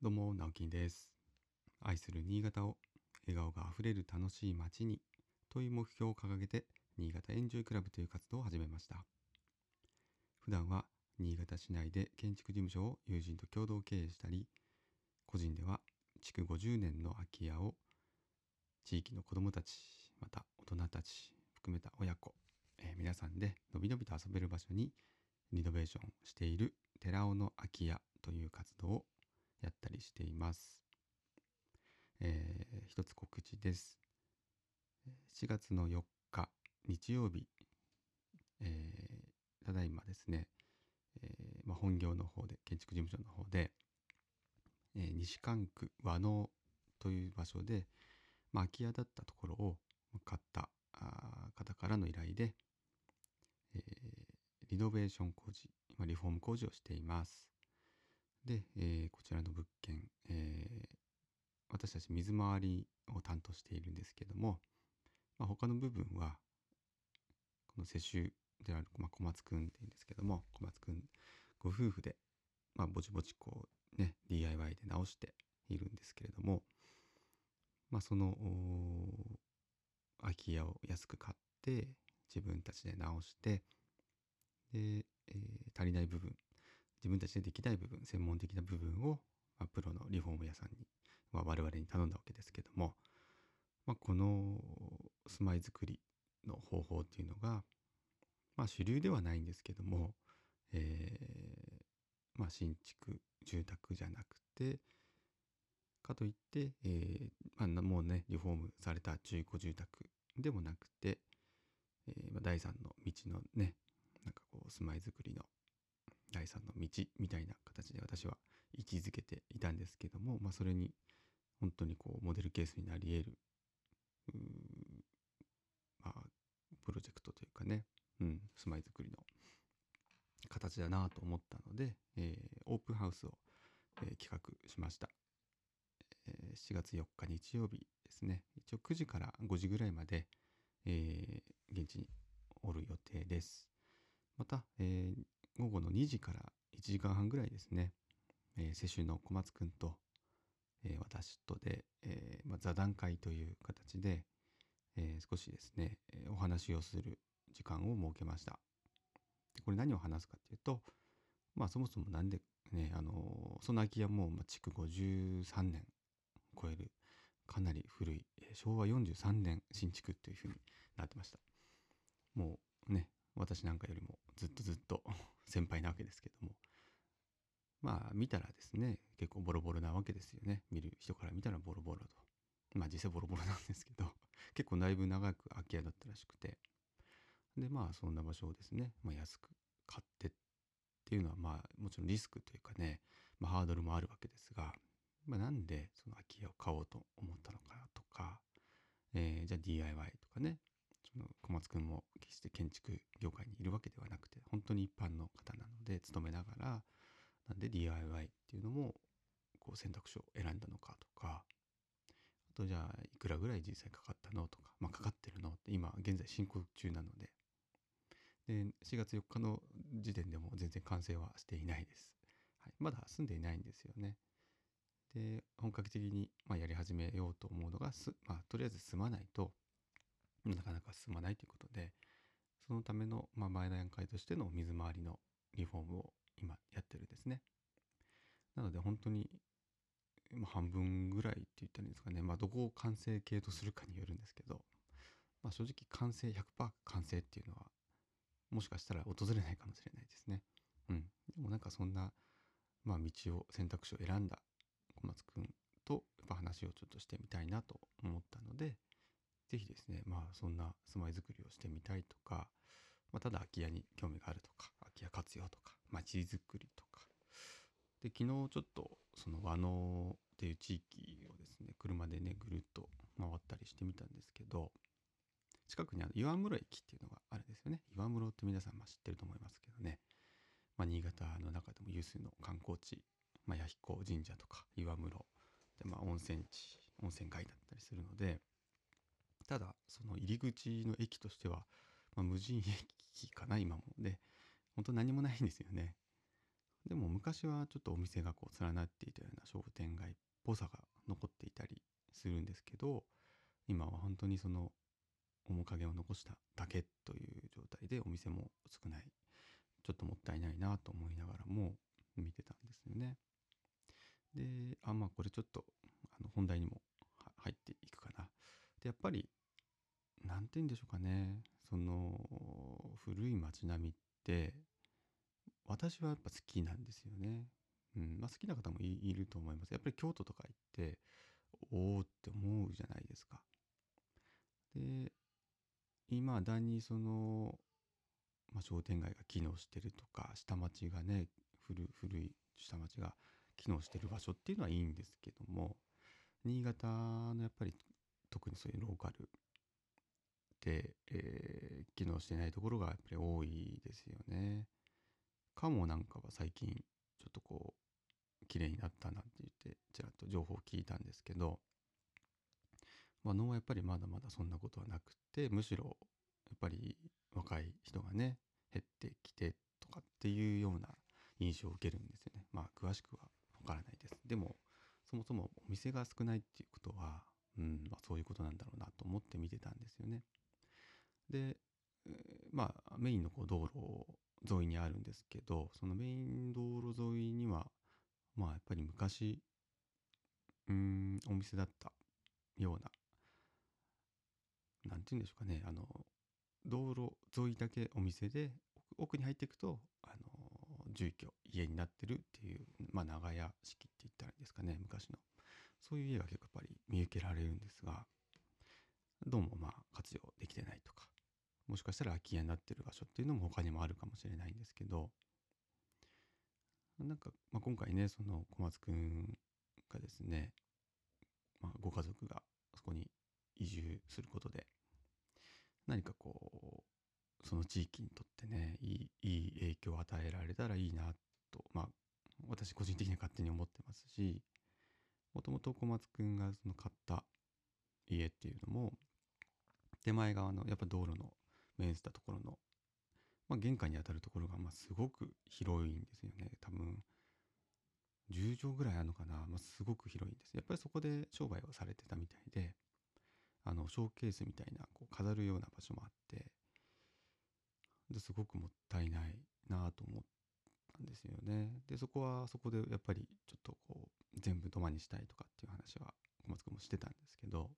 どうも、直樹です。愛する新潟を笑顔があふれる楽しい街にという目標を掲げて、新潟エンジョイクラブという活動を始めました。普段は新潟市内で建築事務所を友人と共同経営したり、個人では築50年の空き家を地域の子どもたち、また大人たち含めた親子、えー皆さんでのびのびと遊べる場所にリノベーションしている寺尾の空き家という活動をやったりしています。えー一つ告知です。4月の4日日曜日、えーただいまですね、えーまあ、本業の方で建築事務所の方で、え西関区和能という場所で、まあ、空き家だったところを買った方からの依頼で、えリノベーション工事、ま、リフォーム工事をしています。で、えーこちらの物件、えー私たち水回りを担当しているんですけども、まあ、他の部分はこの世襲である、まあ、小松くんっていうんですけども小松くんご夫婦で、まあ、ぼちぼちこうね DIY で直しているんですけれども、まあ、その空き家を安く買って自分たちで直してで、えー足りない部分自分たちでできない部分専門的な部分を、まあ、プロのリフォーム屋さんに、まあ、我々に頼んだわけですけども、まあ、この住まいづくりの方法っていうのが、まあ、主流ではないんですけども、えーまあ、新築住宅じゃなくてかといって、えーまあ、もうねリフォームされた中古住宅でもなくて、えーまあ、第三の道のねなんかこう住まいづくりの第三の道みたいな形で私は位置づけていたんですけども、まあ、それに本当にこうモデルケースになり得るまあプロジェクトというかね、うん、住まいづくりの形だなと思ったので、えーオープンハウスを、えー企画しました、えー7月4日日曜日ですね。一応9時から5時ぐらいまで、え現地におる予定です。また、え午後の2時から1時間半ぐらいですね、えー、世襲の小松くんと、えー私とで、えーまあ、座談会という形で、え少しですね、えお話をする時間を設けました。でこれ何を話すかっていうと、まあそもそもなんでね、あのーその空き家も、ま、築53年超えるかなり古い、え昭和43年新築というふうになってました。もうね、私なんかよりもずっとずっと 先輩なわけですけども、まあ見たらですね、結構ボロボロなわけですよね。見る人から見たらボロボロと。まあ実際ボロボロなんですけど、結構だいぶ長く空き家だったらしくて。で、まあそんな場所をですね、まあ、安く買ってっていうのはまあもちろんリスクというかね、まあ、ハードルもあるわけですが、まあ、なんでその空き家を買おうと思ったのかとか、えーじゃあ DIY とかね、小松くんも決して建築業界にいるわけではなくて本当に一般の方なので勤めながらなんで DIY っていうのもこう選択肢を選んだのかとかあとじゃあいくらぐらい実際かかったのとか、まあ、かかってるのって今現在進行中なので。で4月4日の時点でも全然完成はしていないです、はい、まだ住んでいないんですよね。で本格的にまやり始めようと思うのがす、まあ、とりあえず住まないとなかなか進まないということでそのための、まあ、前段階としての水回りのリフォームを今やってるんですね。なので本当に、半分ぐらいって言ったらいいんですかね。まあどこを完成形とするかによるんですけど、まあ、正直完成100%完成っていうのはもしかしたら訪れないかもしれないですね。うん。でもなんかそんなまあ道を選択肢を選んだ小松くんとやっぱ話をちょっとしてみたいなと思ったのでぜひですね、まあそんな住まいづくりをしてみたいとか、まあ、ただ空き家に興味があるとか、空き家活用とか、街づくりとか。で、昨日ちょっとその和能っていう地域をですね、車でね、ぐるっと回ったりしてみたんですけど、近くにあの岩室駅っていうのがあるんですよね。岩室って皆さんま知ってると思いますけどね。まあ、新潟の中でも有数の観光地、まあ、弥彦神社とか岩室で、まあ、温泉地、温泉街だったりするので、ただその入り口の駅としては、まあ、無人駅かな今もで本当何もないんですよねでも昔はちょっとお店がこう連なっていたような商店街っぽさが残っていたりするんですけど今は本当にその面影を残しただけという状態でお店も少ないちょっともったいないなと思いながらも見てたんですよね。であまあこれちょっとあの本題にも入っていくかな。でやっぱり何て言うんでしょうかねその古い街並みって私はやっぱ好きなんですよね。うんまあ、好きな方もいると思います。やっぱり京都とか行っておおって思うじゃないですか。で今だにその、まあ、商店街が機能してるとか下町がね古古い下町が機能してる場所っていうのはいいんですけども新潟のやっぱり特にそういうローカル、えー、機能してないところがやっぱり多いですよね。かもなんかは最近ちょっとこう綺麗になったなんて言ってちらっと情報を聞いたんですけどまあ、能はやっぱりまだまだそんなことはなくてむしろやっぱり若い人がね減ってきてとかっていうような印象を受けるんですよね。まあ詳しくはわからないです。でもそもそもお店が少ないっていうことは、うんまあ、そういうことなんだろうなと思って見てたんですよね。で、まあメインのこう道路沿いにあるんですけどそのメイン道路沿いにはまあやっぱり昔うんお店だったような何て言うんでしょうかねあの道路沿いだけお店で奥に入っていくとあの住居家になってるっていうまあ長屋式って言ったらいいですかね昔の。そういう家が結構やっぱり見受けられるんですがどうもまあ活用でしかしたら空き家になってる場所っていうのも他にもあるかもしれないんですけど。なんか、まあ、今回ねその小松くんがですね、まあ、ご家族がそこに移住することで何かこうその地域にとってねいいいい影響を与えられたらいいなとまあ私個人的には勝手に思ってますしもともと小松くんがその買った家っていうのも手前側のやっぱ道路の面したところの、まあ、玄関にあたるところがまあすごく広いんですよね。多分10畳ぐらいあるのかな、まあ、すごく広いんです。やっぱりそこで商売をされてたみたいであのショーケースみたいなこう飾るような場所もあってですごくもったいないなと思ったんですよね。でそこはそこでやっぱりちょっとこう全部土間にしたいとかっていう話は小松君もしてたんですけど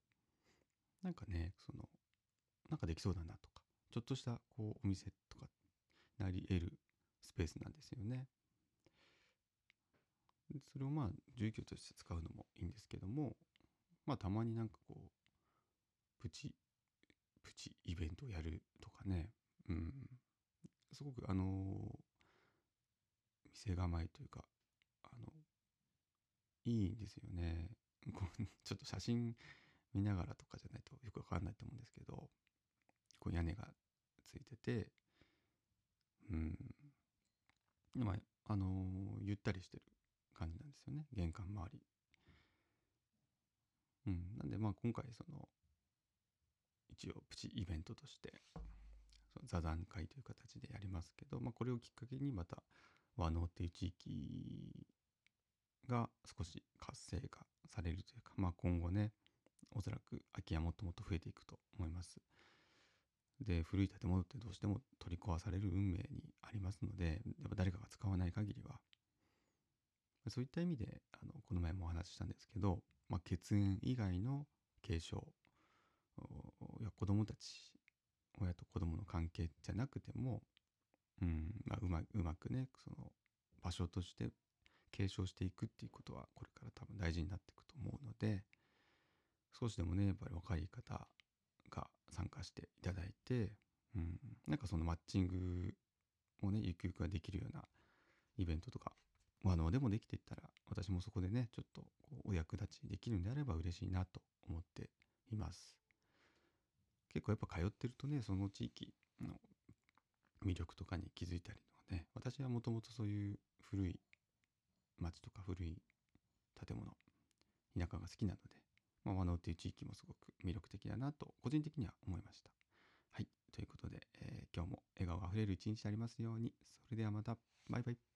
なんかねそのなんかできそうだなと。ちょっとしたこうお店とかなり得るスペースなんですよね。それをまあ住居として使うのもいいんですけどもまあたまになんかこうプチプチイベントをやるとかね。うん。すごくあの店構えというかあのいいんですよね。ちょっと写真見ながらとかじゃないとよくわかんないと思うんですけどこう屋根がついててうん。まああのゆったりしてる感じなんですよね。玄関周り。うん。なんでまあ今回その一応プチイベントとして座談会という形でやりますけど、まあ、これをきっかけにまた和能っていう地域が少し活性化されるというか、まあ、今後ねおそらく空き家もっともっと増えていくと思います。で古い建物ってどうしても取り壊される運命にありますのでやっぱ誰かが使わない限りは。そういった意味であのこの前もお話ししたんですけど、まあ、血縁以外の継承や子供たち親と子供の関係じゃなくても、うんまあ、うまうまくねその場所として継承していくっていうことはこれから多分大事になっていくと思うので少しでもねやっぱり若い方参加していただいて、うん、なんかそのマッチングをねゆくゆくはできるようなイベントとかあのでもできていったら私もそこでねちょっとお役立ちできるんであれば嬉しいなと思っています。結構やっぱ通ってるとねその地域の魅力とかに気づいたりとかね私はもともとそういう古い町とか古い建物田舎が好きなので、まあ、和能っていう地域もすごく魅力的だなと個人的には思いました。はいということで、えー、今日も笑顔あふれる一日でありますようにそれではまたバイバイ。